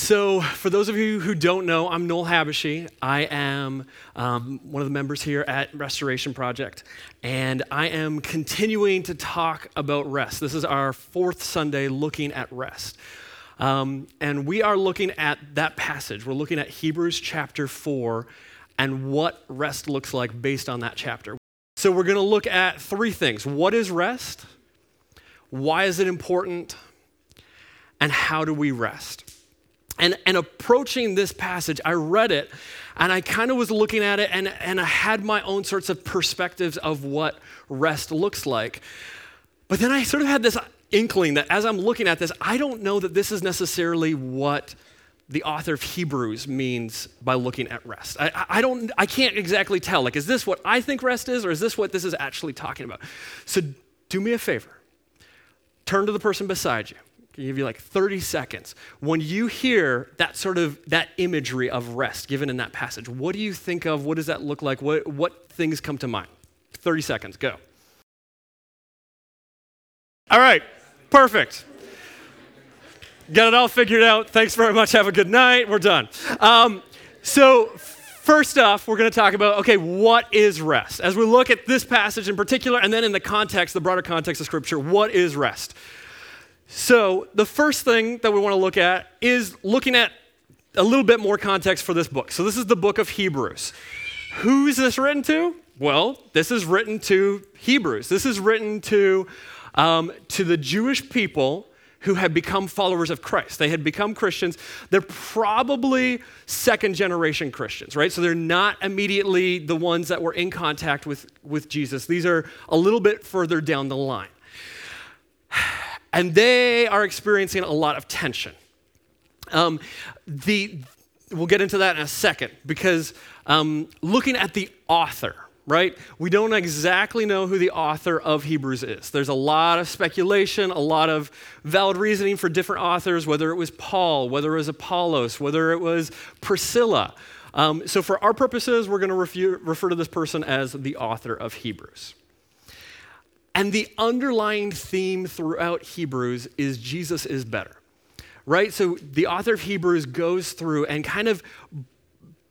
So, for those of you who don't know, I'm Noel Habashy. I am um, one of the members here at Restoration Project, and I am continuing to talk about rest. This is our fourth Sunday looking at rest. Um, and we are looking at that passage. We're looking at Hebrews chapter 4 and what rest looks like based on that chapter. So, we're going to look at three things what is rest? Why is it important? And how do we rest? And, and approaching this passage, I read it and I kind of was looking at it and, and I had my own sorts of perspectives of what rest looks like. But then I sort of had this inkling that as I'm looking at this, I don't know that this is necessarily what the author of Hebrews means by looking at rest. I, I, don't, I can't exactly tell. Like, is this what I think rest is, or is this what this is actually talking about? So, do me a favor. Turn to the person beside you I'll give you like 30 seconds. When you hear that sort of that imagery of rest given in that passage, what do you think of? What does that look like? What, what things come to mind? 30 seconds, go. All right, perfect. Got it all figured out. Thanks very much. Have a good night. We're done. Um, so, first off, we're going to talk about okay, what is rest? As we look at this passage in particular, and then in the context, the broader context of Scripture, what is rest? So, the first thing that we want to look at is looking at a little bit more context for this book. So, this is the book of Hebrews. Who's this written to? Well, this is written to Hebrews. This is written to, um, to the Jewish people who had become followers of Christ. They had become Christians. They're probably second generation Christians, right? So they're not immediately the ones that were in contact with, with Jesus. These are a little bit further down the line. And they are experiencing a lot of tension. Um, the, we'll get into that in a second because um, looking at the author, right? We don't exactly know who the author of Hebrews is. There's a lot of speculation, a lot of valid reasoning for different authors, whether it was Paul, whether it was Apollos, whether it was Priscilla. Um, so, for our purposes, we're going to refer to this person as the author of Hebrews. And the underlying theme throughout Hebrews is Jesus is better, right? So the author of Hebrews goes through and kind of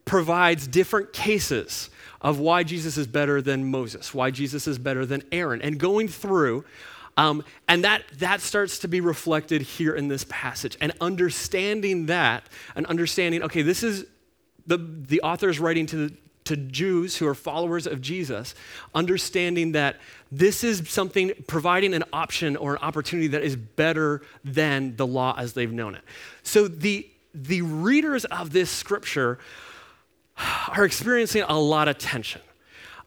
provides different cases of why Jesus is better than Moses, why Jesus is better than Aaron, and going through. Um, and that, that starts to be reflected here in this passage. And understanding that, and understanding, okay, this is the, the author is writing to, to Jews who are followers of Jesus, understanding that this is something providing an option or an opportunity that is better than the law as they've known it. So the, the readers of this scripture are experiencing a lot of tension.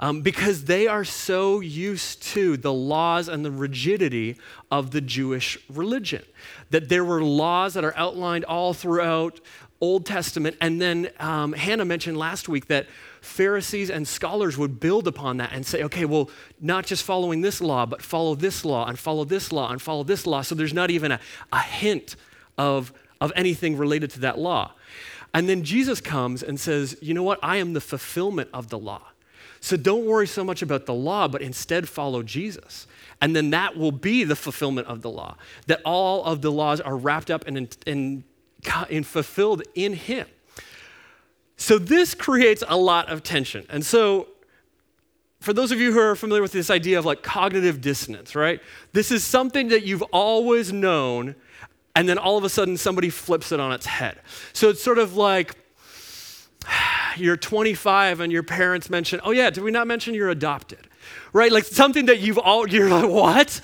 Um, because they are so used to the laws and the rigidity of the Jewish religion. That there were laws that are outlined all throughout Old Testament. And then um, Hannah mentioned last week that Pharisees and scholars would build upon that and say, okay, well, not just following this law, but follow this law and follow this law and follow this law. So there's not even a, a hint of, of anything related to that law. And then Jesus comes and says, you know what? I am the fulfillment of the law. So don't worry so much about the law, but instead follow Jesus. And then that will be the fulfillment of the law, that all of the laws are wrapped up and, and, and fulfilled in Him. So this creates a lot of tension. And so for those of you who are familiar with this idea of like cognitive dissonance, right? This is something that you've always known, and then all of a sudden somebody flips it on its head. So it's sort of like you're 25 and your parents mention, oh yeah, did we not mention you're adopted? Right? Like something that you've all, you're like, what?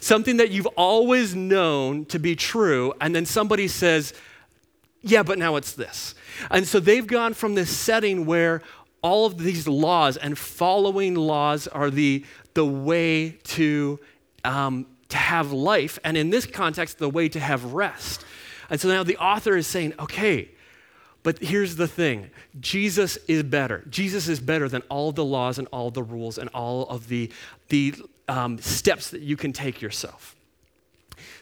Something that you've always known to be true, and then somebody says, yeah, but now it's this. And so they've gone from this setting where all of these laws and following laws are the, the way to, um, to have life, and in this context, the way to have rest. And so now the author is saying, okay, but here's the thing Jesus is better. Jesus is better than all the laws and all the rules and all of the, the um, steps that you can take yourself.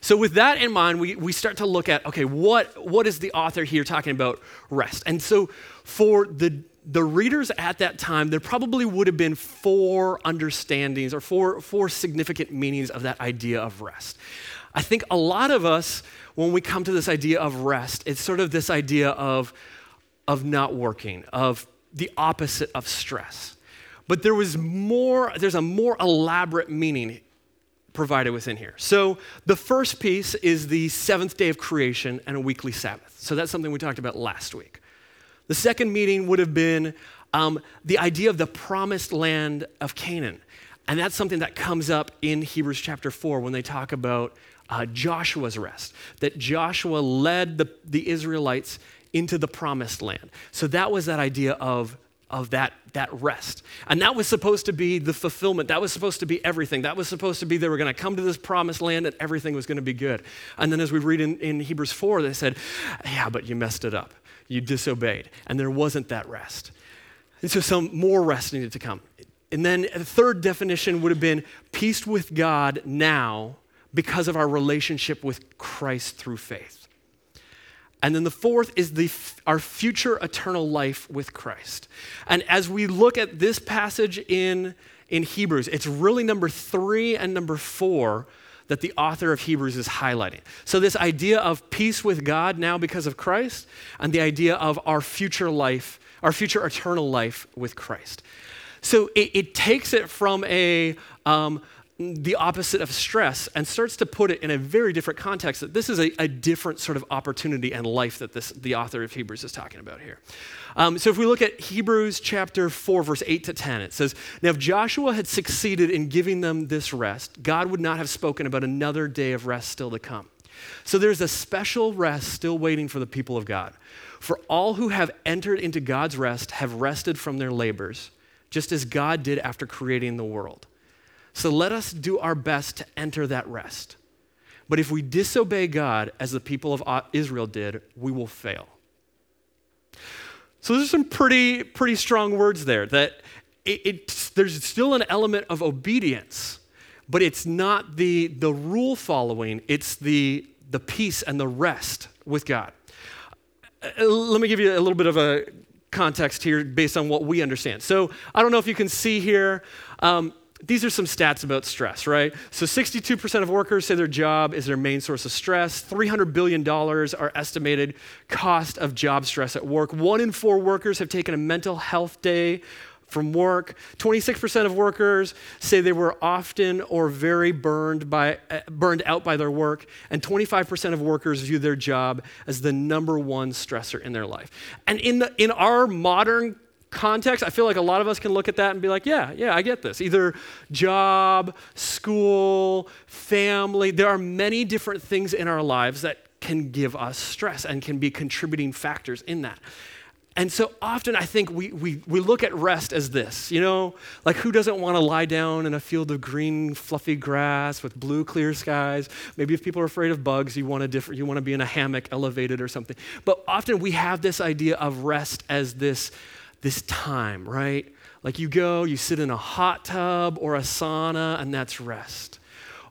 So, with that in mind, we, we start to look at okay, what, what is the author here talking about rest? And so, for the, the readers at that time, there probably would have been four understandings or four, four significant meanings of that idea of rest. I think a lot of us, when we come to this idea of rest, it's sort of this idea of, of not working, of the opposite of stress. But there was more, there's a more elaborate meaning provided within here. So the first piece is the seventh day of creation and a weekly Sabbath. So that's something we talked about last week. The second meeting would have been um, the idea of the promised land of Canaan. And that's something that comes up in Hebrews chapter 4 when they talk about uh, Joshua's rest, that Joshua led the, the Israelites into the promised land. So that was that idea of, of that, that rest. And that was supposed to be the fulfillment. That was supposed to be everything. That was supposed to be they were going to come to this promised land and everything was going to be good. And then as we read in, in Hebrews 4, they said, Yeah, but you messed it up. You disobeyed. And there wasn't that rest. And so some more rest needed to come. And then the third definition would have been peace with God now because of our relationship with Christ through faith. And then the fourth is the, our future eternal life with Christ. And as we look at this passage in, in Hebrews, it's really number three and number four that the author of Hebrews is highlighting. So, this idea of peace with God now because of Christ, and the idea of our future life, our future eternal life with Christ. So it, it takes it from a um, the opposite of stress and starts to put it in a very different context that this is a, a different sort of opportunity and life that this, the author of Hebrews is talking about here. Um, so if we look at Hebrews chapter 4, verse 8 to 10, it says, Now if Joshua had succeeded in giving them this rest, God would not have spoken about another day of rest still to come. So there's a special rest still waiting for the people of God. For all who have entered into God's rest have rested from their labors just as God did after creating the world. So let us do our best to enter that rest. But if we disobey God as the people of Israel did, we will fail. So there's some pretty, pretty strong words there that it, it, there's still an element of obedience, but it's not the, the rule following, it's the, the peace and the rest with God. Uh, let me give you a little bit of a context here based on what we understand. So I don't know if you can see here. Um, these are some stats about stress, right? So 62% of workers say their job is their main source of stress. $300 billion are estimated cost of job stress at work. One in four workers have taken a mental health day from work. 26% of workers say they were often or very burned, by, uh, burned out by their work, and 25% of workers view their job as the number one stressor in their life. And in, the, in our modern context, I feel like a lot of us can look at that and be like, yeah, yeah, I get this. Either job, school, family, there are many different things in our lives that can give us stress and can be contributing factors in that. And so often I think we, we, we look at rest as this, you know, like who doesn't want to lie down in a field of green, fluffy grass with blue, clear skies? Maybe if people are afraid of bugs, you want to differ, you want to be in a hammock elevated or something. But often we have this idea of rest as this, this time, right? Like you go, you sit in a hot tub or a sauna, and that's rest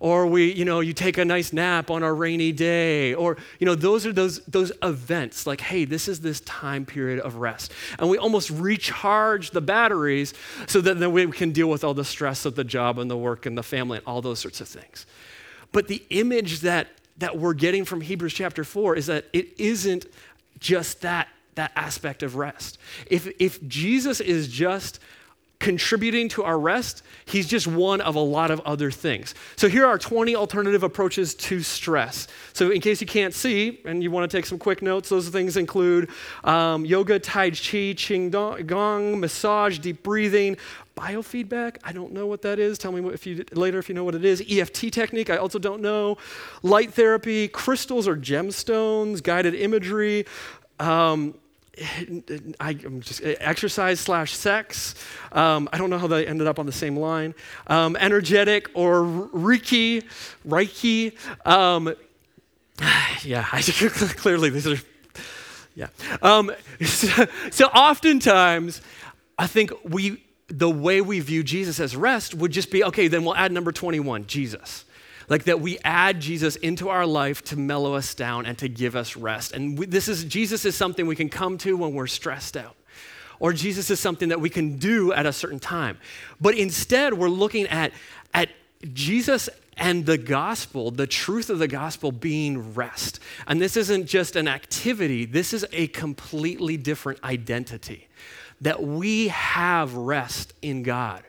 or we, you know, you take a nice nap on a rainy day, or, you know, those are those, those events like, hey, this is this time period of rest. And we almost recharge the batteries so that then we can deal with all the stress of the job and the work and the family and all those sorts of things. But the image that, that we're getting from Hebrews chapter 4 is that it isn't just that, that aspect of rest. If, if Jesus is just contributing to our rest, he's just one of a lot of other things. So here are 20 alternative approaches to stress. So in case you can't see and you want to take some quick notes, those things include um, yoga, tai chi, qigong, massage, deep breathing, biofeedback. I don't know what that is. Tell me if you later if you know what it is. EFT technique. I also don't know. Light therapy, crystals or gemstones, guided imagery. Um, I, am just exercise slash sex. Um, I don't know how they ended up on the same line. Um, energetic or Reiki, Reiki. Um, yeah, I, clearly these are. Yeah. Um, so, so oftentimes, I think we the way we view Jesus as rest would just be okay. Then we'll add number twenty-one, Jesus. Like that we add Jesus into our life to mellow us down and to give us rest. And we, this is Jesus is something we can come to when we're stressed out. Or Jesus is something that we can do at a certain time. But instead, we're looking at, at Jesus and the gospel, the truth of the gospel being rest. And this isn't just an activity, this is a completely different identity. That we have rest in God.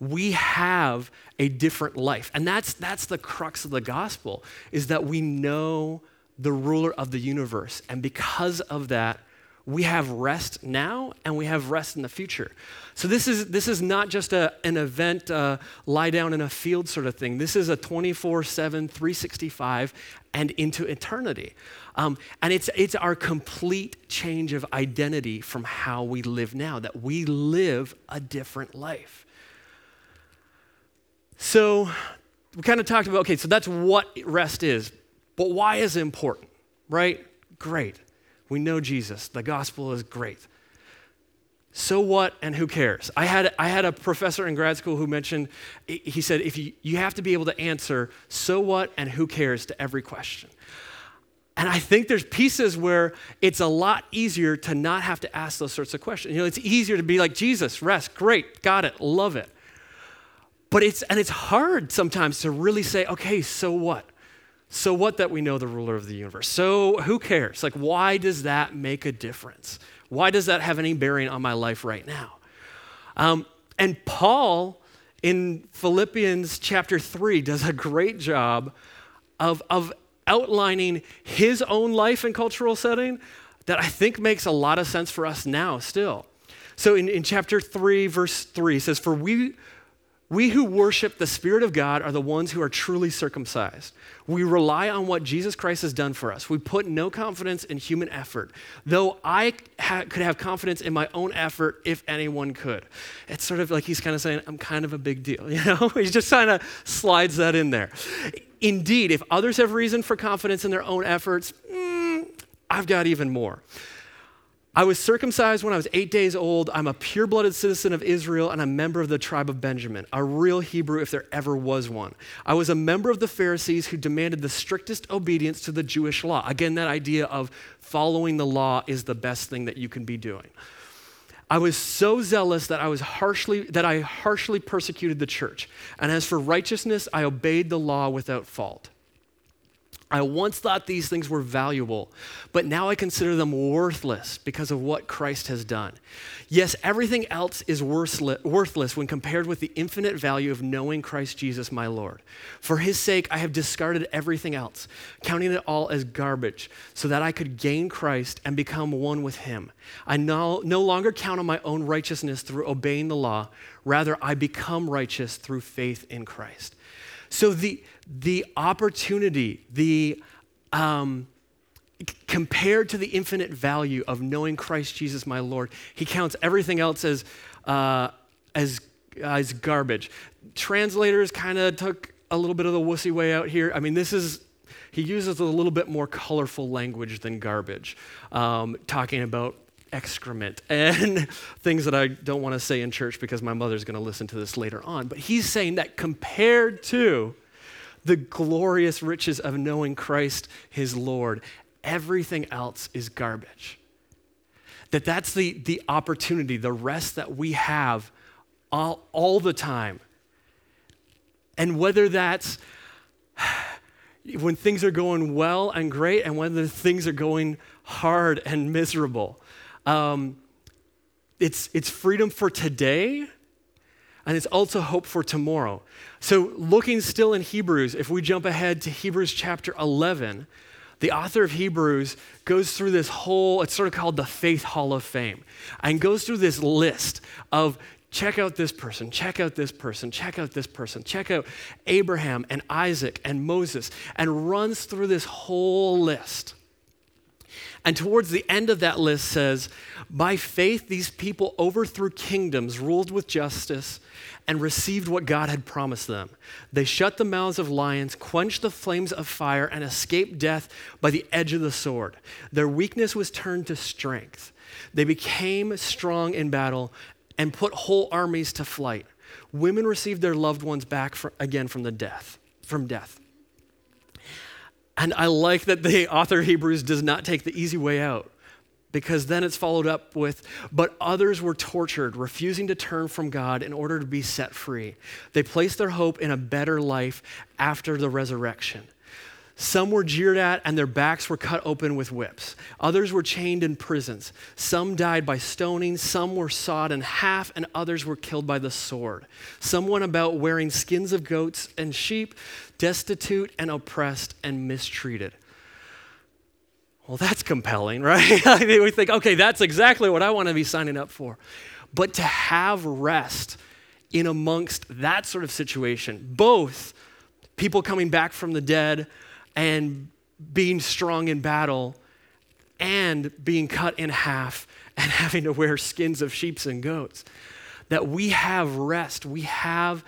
We have a different life. And that's, that's the crux of the gospel, is that we know the ruler of the universe. And because of that, we have rest now and we have rest in the future. So this is this is not just a, an event, uh, lie down in a field sort of thing. This is a 24 7, 365 and into eternity. Um, and it's, it's our complete change of identity from how we live now, that we live a different life. So we kind of talked about, okay, so that's what rest is. But why is it important, right? Great. We know Jesus. The gospel is great. So what and who cares? I had, I had a professor in grad school who mentioned, he said, if you, you have to be able to answer so what and who cares to every question. And I think there's pieces where it's a lot easier to not have to ask those sorts of questions. You know, it's easier to be like, Jesus, rest, great, got it, love it. But it's, and it's hard sometimes to really say, okay, so what? So what that we know the ruler of the universe? So who cares? Like, why does that make a difference? Why does that have any bearing on my life right now? Um, and Paul in Philippians chapter 3 does a great job of, of outlining his own life and cultural setting that I think makes a lot of sense for us now still. So in, in chapter 3, verse 3, it says, For we we who worship the Spirit of God are the ones who are truly circumcised. We rely on what Jesus Christ has done for us. We put no confidence in human effort, though I ha- could have confidence in my own effort if anyone could. It's sort of like he's kind of saying, I'm kind of a big deal, you know? he just kind of slides that in there. Indeed, if others have reason for confidence in their own efforts, mm, I've got even more. I was circumcised when I was eight days old. I'm a pure blooded citizen of Israel and a member of the tribe of Benjamin, a real Hebrew if there ever was one. I was a member of the Pharisees who demanded the strictest obedience to the Jewish law. Again, that idea of following the law is the best thing that you can be doing. I was so zealous that I was harshly that I harshly persecuted the church. And as for righteousness, I obeyed the law without fault. I once thought these things were valuable, but now I consider them worthless because of what Christ has done. Yes, everything else is worthless when compared with the infinite value of knowing Christ Jesus, my Lord. For his sake, I have discarded everything else, counting it all as garbage, so that I could gain Christ and become one with him. I no, no longer count on my own righteousness through obeying the law, rather, I become righteous through faith in Christ. So the, the opportunity, the um, compared to the infinite value of knowing Christ Jesus, my Lord, he counts everything else as, uh, as, as garbage. Translators kind of took a little bit of the wussy way out here. I mean, this is, he uses a little bit more colorful language than garbage, um, talking about excrement and things that I don't want to say in church because my mother's going to listen to this later on. But he's saying that compared to the glorious riches of knowing Christ, his Lord, everything else is garbage. That that's the, the opportunity, the rest that we have all, all the time. And whether that's when things are going well and great, and whether things are going hard and miserable. Um, it's, it's freedom for today, and it's also hope for tomorrow. So, looking still in Hebrews, if we jump ahead to Hebrews chapter 11, the author of Hebrews goes through this whole, it's sort of called the Faith Hall of Fame, and goes through this list of check out this person, check out this person, check out this person, check out Abraham and Isaac and Moses, and runs through this whole list. And towards the end of that list says, By faith, these people overthrew kingdoms, ruled with justice, and received what God had promised them. They shut the mouths of lions, quenched the flames of fire, and escaped death by the edge of the sword. Their weakness was turned to strength. They became strong in battle and put whole armies to flight. Women received their loved ones back for, again from the death, from death. And I like that the author Hebrews does not take the easy way out, because then it's followed up with, but others were tortured, refusing to turn from God in order to be set free. They placed their hope in a better life after the resurrection. Some were jeered at and their backs were cut open with whips. Others were chained in prisons. Some died by stoning. Some were sawed in half, and others were killed by the sword. Some went about wearing skins of goats and sheep, destitute and oppressed and mistreated. Well, that's compelling, right? we think, okay, that's exactly what I want to be signing up for. But to have rest in amongst that sort of situation, both people coming back from the dead, and being strong in battle and being cut in half and having to wear skins of sheep and goats. That we have rest, we have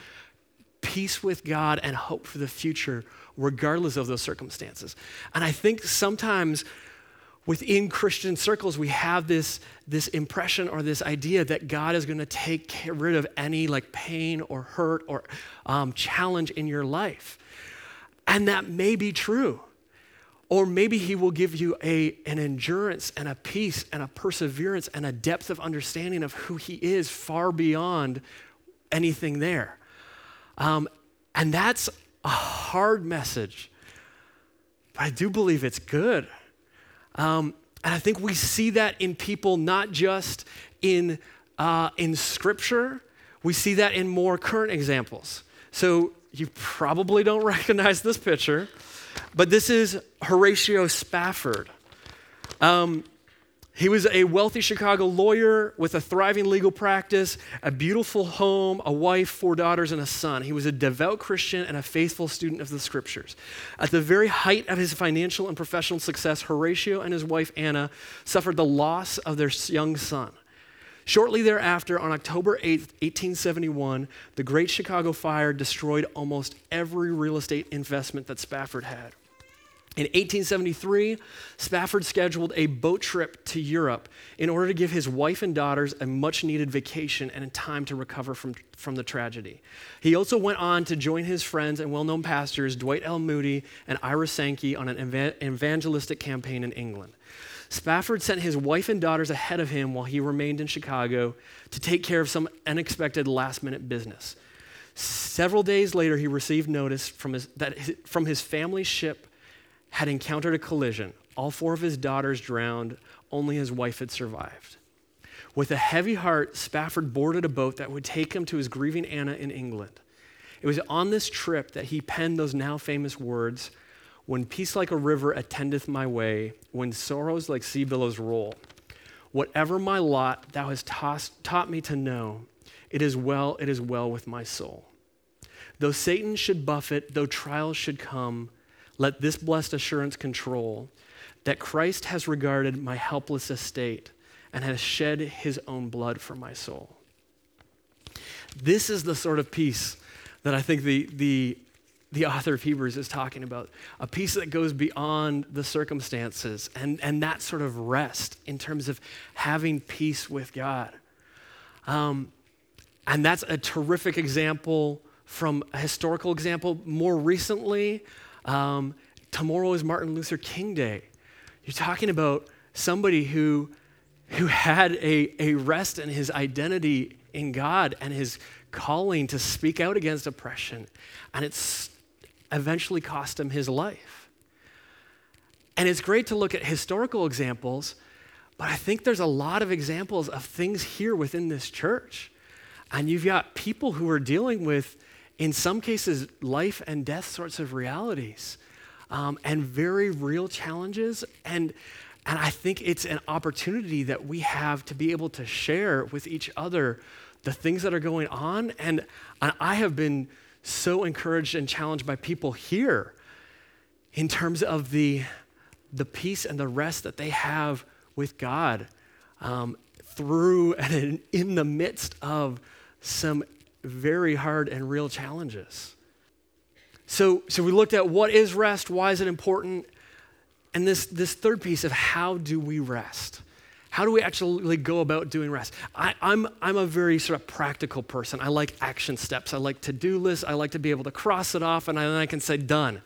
peace with God and hope for the future, regardless of those circumstances. And I think sometimes within Christian circles, we have this, this impression or this idea that God is going to take rid of any like pain or hurt or um, challenge in your life. And that may be true. Or maybe he will give you a, an endurance and a peace and a perseverance and a depth of understanding of who he is far beyond anything there. Um, and that's a hard message, but I do believe it's good. Um, and I think we see that in people, not just in, uh, in scripture, we see that in more current examples. So you probably don't recognize this picture, but this is Horatio Spafford. Um, he was a wealthy Chicago lawyer with a thriving legal practice, a beautiful home, a wife, four daughters, and a son. He was a devout Christian and a faithful student of the scriptures. At the very height of his financial and professional success, Horatio and his wife Anna suffered the loss of their young son. Shortly thereafter, on October 8, 1871, the Great Chicago Fire destroyed almost every real estate investment that Spafford had. In 1873, Spafford scheduled a boat trip to Europe in order to give his wife and daughters a much needed vacation and time to recover from, from the tragedy. He also went on to join his friends and well known pastors Dwight L. Moody and Ira Sankey on an evangelistic campaign in England. Spafford sent his wife and daughters ahead of him while he remained in Chicago to take care of some unexpected last minute business. Several days later, he received notice from his, that his, from his family ship had encountered a collision. All four of his daughters drowned, only his wife had survived. With a heavy heart, Spafford boarded a boat that would take him to his grieving Anna in England. It was on this trip that he penned those now famous words when peace like a river attendeth my way, when sorrows like sea billows roll, whatever my lot thou hast tossed, taught me to know, it is well, it is well with my soul. Though Satan should buffet, though trials should come, let this blessed assurance control that Christ has regarded my helpless estate and has shed his own blood for my soul. This is the sort of peace that I think the, the the author of Hebrews is talking about a peace that goes beyond the circumstances and, and that sort of rest in terms of having peace with God. Um, and that's a terrific example from a historical example. More recently, um, tomorrow is Martin Luther King Day. You're talking about somebody who, who had a, a rest in his identity in God and his calling to speak out against oppression. And it's eventually cost him his life. And it's great to look at historical examples, but I think there's a lot of examples of things here within this church. And you've got people who are dealing with, in some cases, life and death sorts of realities um, and very real challenges. And, and I think it's an opportunity that we have to be able to share with each other the things that are going on. And, and I have been so encouraged and challenged by people here in terms of the, the peace and the rest that they have with God um, through and in the midst of some very hard and real challenges. So, so we looked at what is rest, why is it important, and this, this third piece of how do we rest? How do we actually go about doing rest? I, am I'm, I'm a very sort of practical person. I like action steps. I like to do lists. I like to be able to cross it off, and then I can say, done.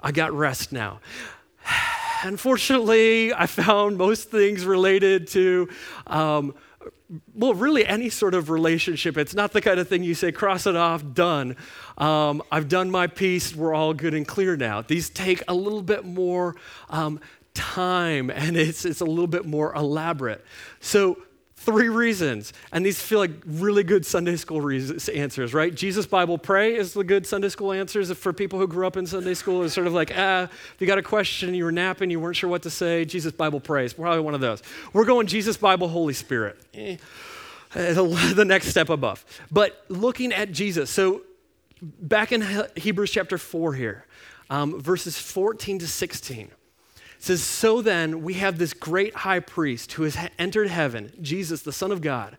I got rest now. unfortunately, I found most things related to, um, well, really any sort of relationship. It's not the kind of thing you say, cross it off, done. Um, I've done my piece, we're all good and clear now. These take a little bit more um, time and it's, it's a little bit more elaborate. So, three reasons. And these feel like really good Sunday school reasons, answers, right? Jesus Bible pray is the good Sunday school answers for people who grew up in Sunday school. It's sort of like, ah, if you got a question, you were napping, you weren't sure what to say, Jesus Bible Pray is Probably one of those. We're going Jesus Bible Holy Spirit. Eh, the next step above. But looking at Jesus, so back in Hebrews chapter 4 here, um, verses 14 to 16. Says, So then, we have this great high priest who has entered heaven, Jesus, the Son of God,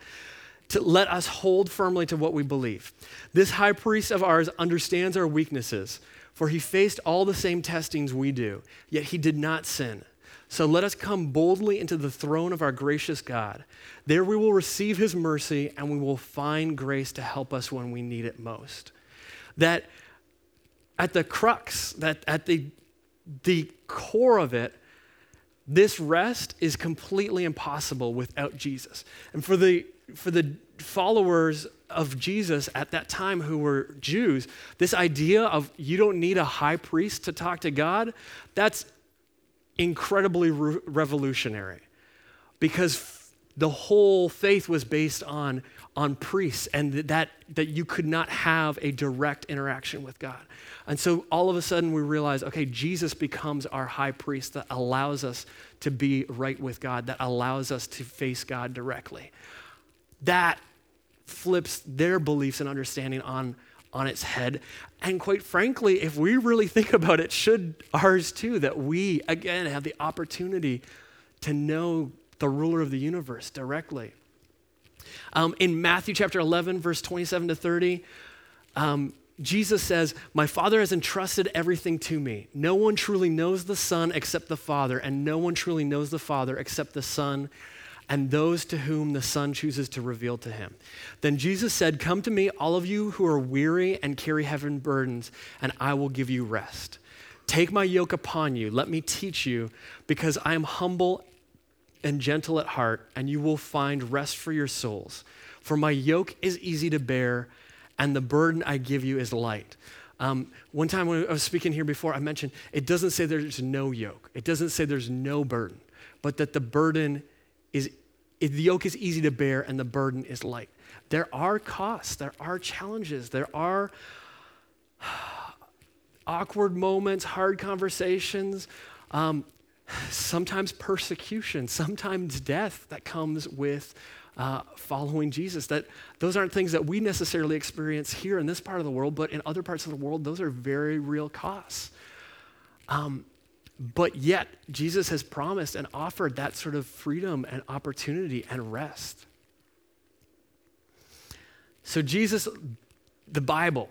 to let us hold firmly to what we believe. This high priest of ours understands our weaknesses, for he faced all the same testings we do, yet he did not sin. So let us come boldly into the throne of our gracious God. There we will receive his mercy and we will find grace to help us when we need it most. That at the crux, that at the the core of it, this rest is completely impossible without Jesus. And for the, for the followers of Jesus at that time who were Jews, this idea of you don't need a high priest to talk to God, that's incredibly re- revolutionary because the whole faith was based on, on priests and that, that you could not have a direct interaction with God. And so all of a sudden we realize okay, Jesus becomes our high priest that allows us to be right with God, that allows us to face God directly. That flips their beliefs and understanding on, on its head. And quite frankly, if we really think about it, should ours too, that we, again, have the opportunity to know the ruler of the universe directly. Um, in Matthew chapter 11, verse 27 to 30, um, Jesus says, My Father has entrusted everything to me. No one truly knows the Son except the Father, and no one truly knows the Father except the Son and those to whom the Son chooses to reveal to him. Then Jesus said, Come to me, all of you who are weary and carry heavy burdens, and I will give you rest. Take my yoke upon you. Let me teach you, because I am humble and gentle at heart, and you will find rest for your souls. For my yoke is easy to bear and the burden I give you is light. Um, one time when I was speaking here before, I mentioned it doesn't say there's no yoke, it doesn't say there's no burden, but that the burden is, the yoke is easy to bear and the burden is light. There are costs, there are challenges, there are awkward moments, hard conversations. Um, sometimes persecution, sometimes death that comes with uh, following Jesus. That those aren't things that we necessarily experience here in this part of the world, but in other parts of the world, those are very real costs. Um, but yet, Jesus has promised and offered that sort of freedom and opportunity and rest. So, Jesus, the Bible,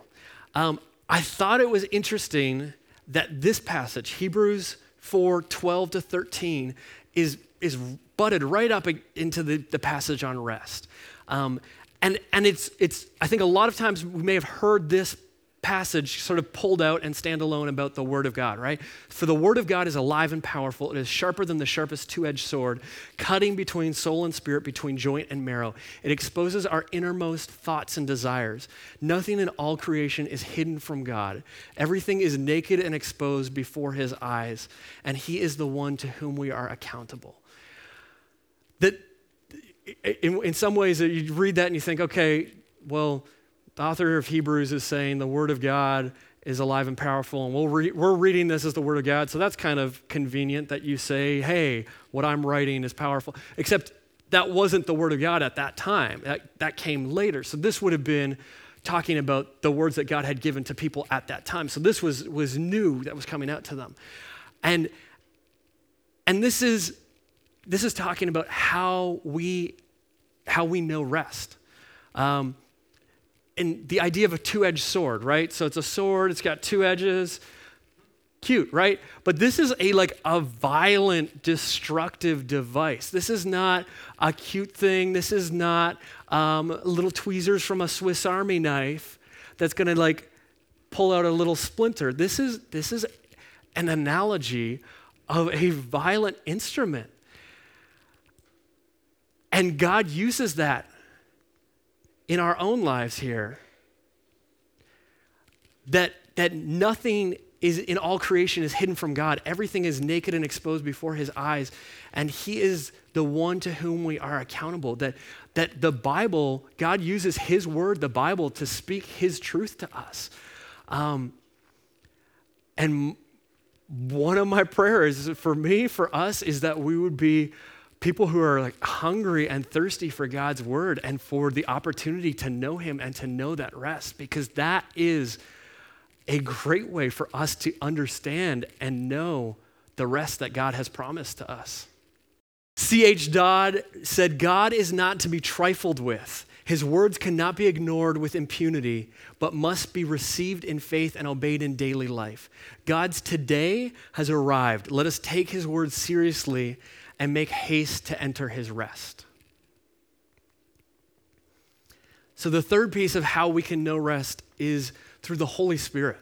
um, I thought it was interesting that this passage, Hebrews 4 12 to 13, is, is butted right up into the, the passage on rest. Um, and and it's, it's, I think a lot of times we may have heard this passage sort of pulled out and stand alone about the Word of God, right? For the Word of God is alive and powerful. It is sharper than the sharpest two edged sword, cutting between soul and spirit, between joint and marrow. It exposes our innermost thoughts and desires. Nothing in all creation is hidden from God. Everything is naked and exposed before His eyes, and He is the one to whom we are accountable that in, in some ways you read that and you think, okay, well, the author of Hebrews is saying the Word of God is alive and powerful, and we'll re- we're reading this as the Word of God, so that's kind of convenient that you say, hey, what I'm writing is powerful. Except that wasn't the Word of God at that time, that, that came later. So this would have been talking about the words that God had given to people at that time. So this was, was new that was coming out to them. And, and this is this is talking about how we, how we know rest. Um, and the idea of a two edged sword, right? So it's a sword, it's got two edges. Cute, right? But this is a like a violent, destructive device. This is not a cute thing. This is not um, little tweezers from a Swiss Army knife that's to like pull out a little splinter. This is this is an analogy of a violent instrument. And God uses that in our own lives here. That, that nothing is in all creation is hidden from God. Everything is naked and exposed before his eyes. And he is the one to whom we are accountable. That, that the Bible, God uses his word, the Bible, to speak his truth to us. Um, and one of my prayers for me, for us, is that we would be people who are like hungry and thirsty for God's word and for the opportunity to know him and to know that rest because that is a great way for us to understand and know the rest that God has promised to us. C.H. Dodd said, God is not to be trifled with. His words cannot be ignored with impunity, but must be received in faith and obeyed in daily life. God's today has arrived. Let us take his words seriously and make haste to enter his rest. So, the third piece of how we can know rest is through the Holy Spirit.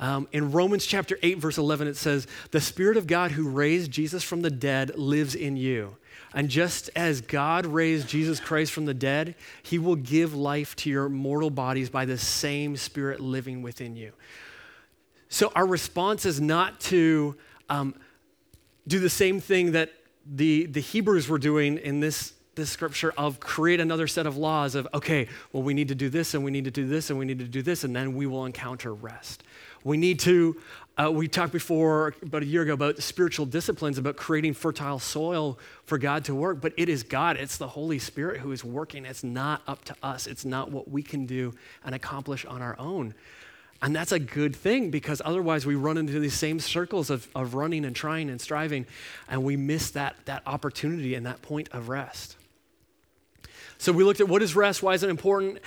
Um, in Romans chapter 8, verse 11, it says, The Spirit of God who raised Jesus from the dead lives in you. And just as God raised Jesus Christ from the dead, he will give life to your mortal bodies by the same Spirit living within you. So our response is not to um, do the same thing that the, the Hebrews were doing in this this scripture of create another set of laws of, okay, well, we need to do this and we need to do this and we need to do this, and then we will encounter rest. We need to, uh, we talked before about a year ago about spiritual disciplines, about creating fertile soil for God to work, but it is God, it's the Holy Spirit who is working. It's not up to us, it's not what we can do and accomplish on our own. And that's a good thing because otherwise we run into these same circles of, of running and trying and striving, and we miss that, that opportunity and that point of rest. So we looked at what is rest, why is it important,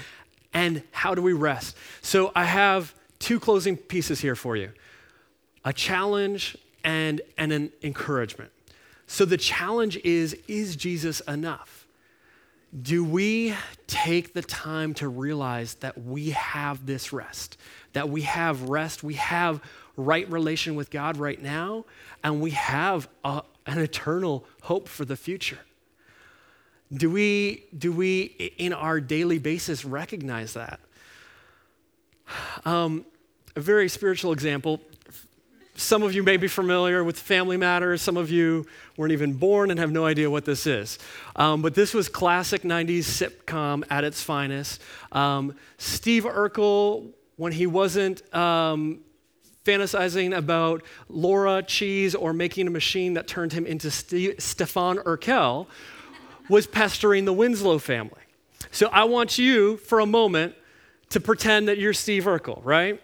and how do we rest. So I have two closing pieces here for you a challenge and, and an encouragement. So the challenge is is Jesus enough? Do we take the time to realize that we have this rest, that we have rest, we have right relation with God right now, and we have a, an eternal hope for the future? Do we, do we, in our daily basis, recognize that? Um, a very spiritual example. Some of you may be familiar with Family Matters. Some of you weren't even born and have no idea what this is. Um, but this was classic 90s sitcom at its finest. Um, Steve Urkel, when he wasn't um, fantasizing about Laura cheese or making a machine that turned him into St- Stefan Urquelle, was pestering the Winslow family. So I want you for a moment to pretend that you're Steve Urkel, right?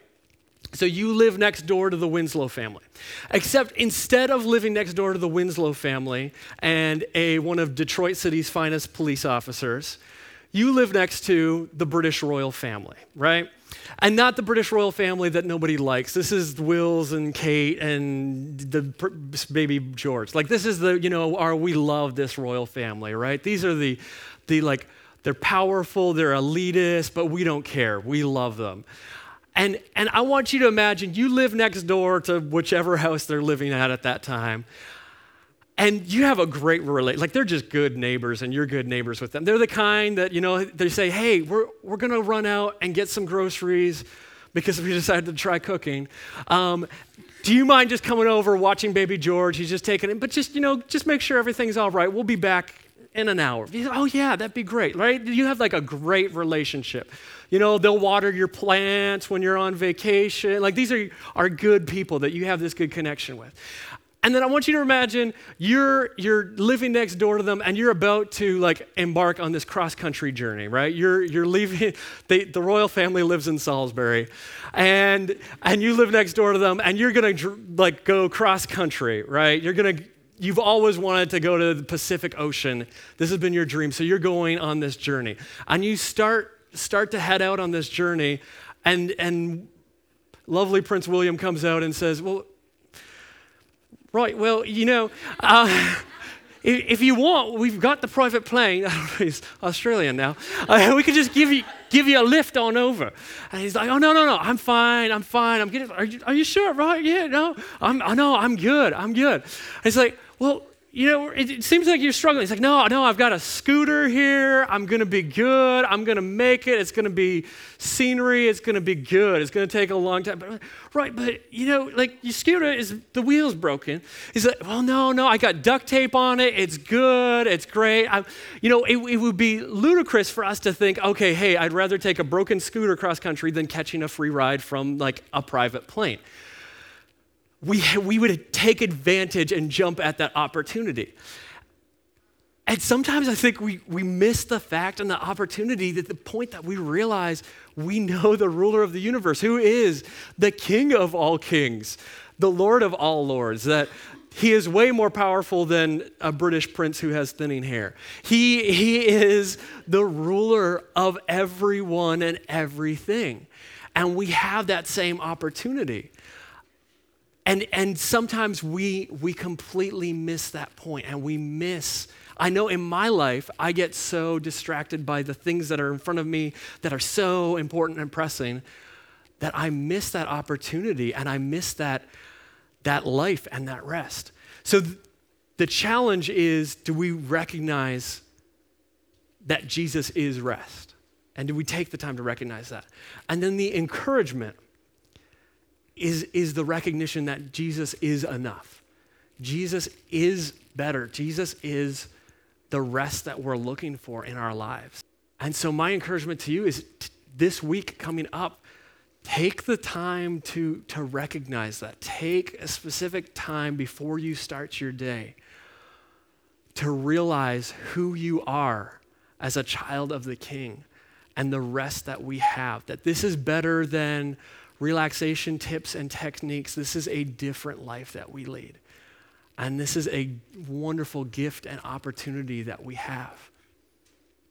So you live next door to the Winslow family. Except instead of living next door to the Winslow family and a one of Detroit City's finest police officers, you live next to the British royal family, right? And not the British royal family that nobody likes. This is Wills and Kate and the baby George. Like this is the, you know, our we love this royal family, right? These are the the like they're powerful, they're elitist, but we don't care. We love them. And and I want you to imagine you live next door to whichever house they're living at at that time. And you have a great relate like they're just good neighbors and you're good neighbors with them. They're the kind that you know they say hey we're, we're going to run out and get some groceries because we decided to try cooking. Um, do you mind just coming over watching baby george? He's just taking it but just you know just make sure everything's all right. We'll be back in an hour. Oh yeah that'd be great right? You have like a great relationship. You know they'll water your plants when you're on vacation. Like these are, are good people that you have this good connection with. And then I want you to imagine you're you're living next door to them and you're about to like embark on this cross country journey, right? You're you're leaving they, the royal family lives in Salisbury and and you live next door to them and you're to like go cross country, right? You're to you've always wanted to go to the Pacific Ocean. This has been your dream. So you're going on this journey. And you start start to head out on this journey and and lovely Prince William comes out and says, "Well, Right, well, you know, uh, if you want, we've got the private plane. He's Australian now. Uh, we could just give you, give you a lift on over. And he's like, oh, no, no, no, I'm fine, I'm fine. I'm getting, are you, are you sure, right? Yeah, no, I'm, I know, I'm good, I'm good. And he's like, well, you know, it, it, seems like you're struggling. He's like, no, no, I've got a scooter here. I'm going to be good. I'm going to make it. It's going to be scenery. It's going to be good. It's going to take a long time. But, right, but, you know, like your scooter is, the wheel's broken. He's like, well, no, no, I got duct tape on it. It's good. It's great. i you know, it, it would be ludicrous for us to think, okay, hey, I'd rather take a broken scooter cross country than catching a free ride from like a private plane we, we would take advantage and jump at that opportunity. And sometimes I think we, we miss the fact and the opportunity that the point that we realize we know the ruler of the universe, who is the king of all kings, the lord of all lords, that he is way more powerful than a British prince who has thinning hair. He, he is the ruler of everyone and everything. And we have that same opportunity. And, and sometimes we, we completely miss that point and we miss. I know in my life, I get so distracted by the things that are in front of me that are so important and pressing that I miss that opportunity and I miss that, that life and that rest. So th- the challenge is do we recognize that Jesus is rest? And do we take the time to recognize that? And then the encouragement is, is the recognition that Jesus is enough. Jesus is better. Jesus is the rest that we're looking for in our lives. And so, my encouragement to you is t- this week coming up, take the time to, to recognize that. Take a specific time before you start your day to realize who you are as a child of the King and the rest that we have. That this is better than relaxation tips and techniques. This is a different life that we lead. And this is a wonderful gift and opportunity that we have.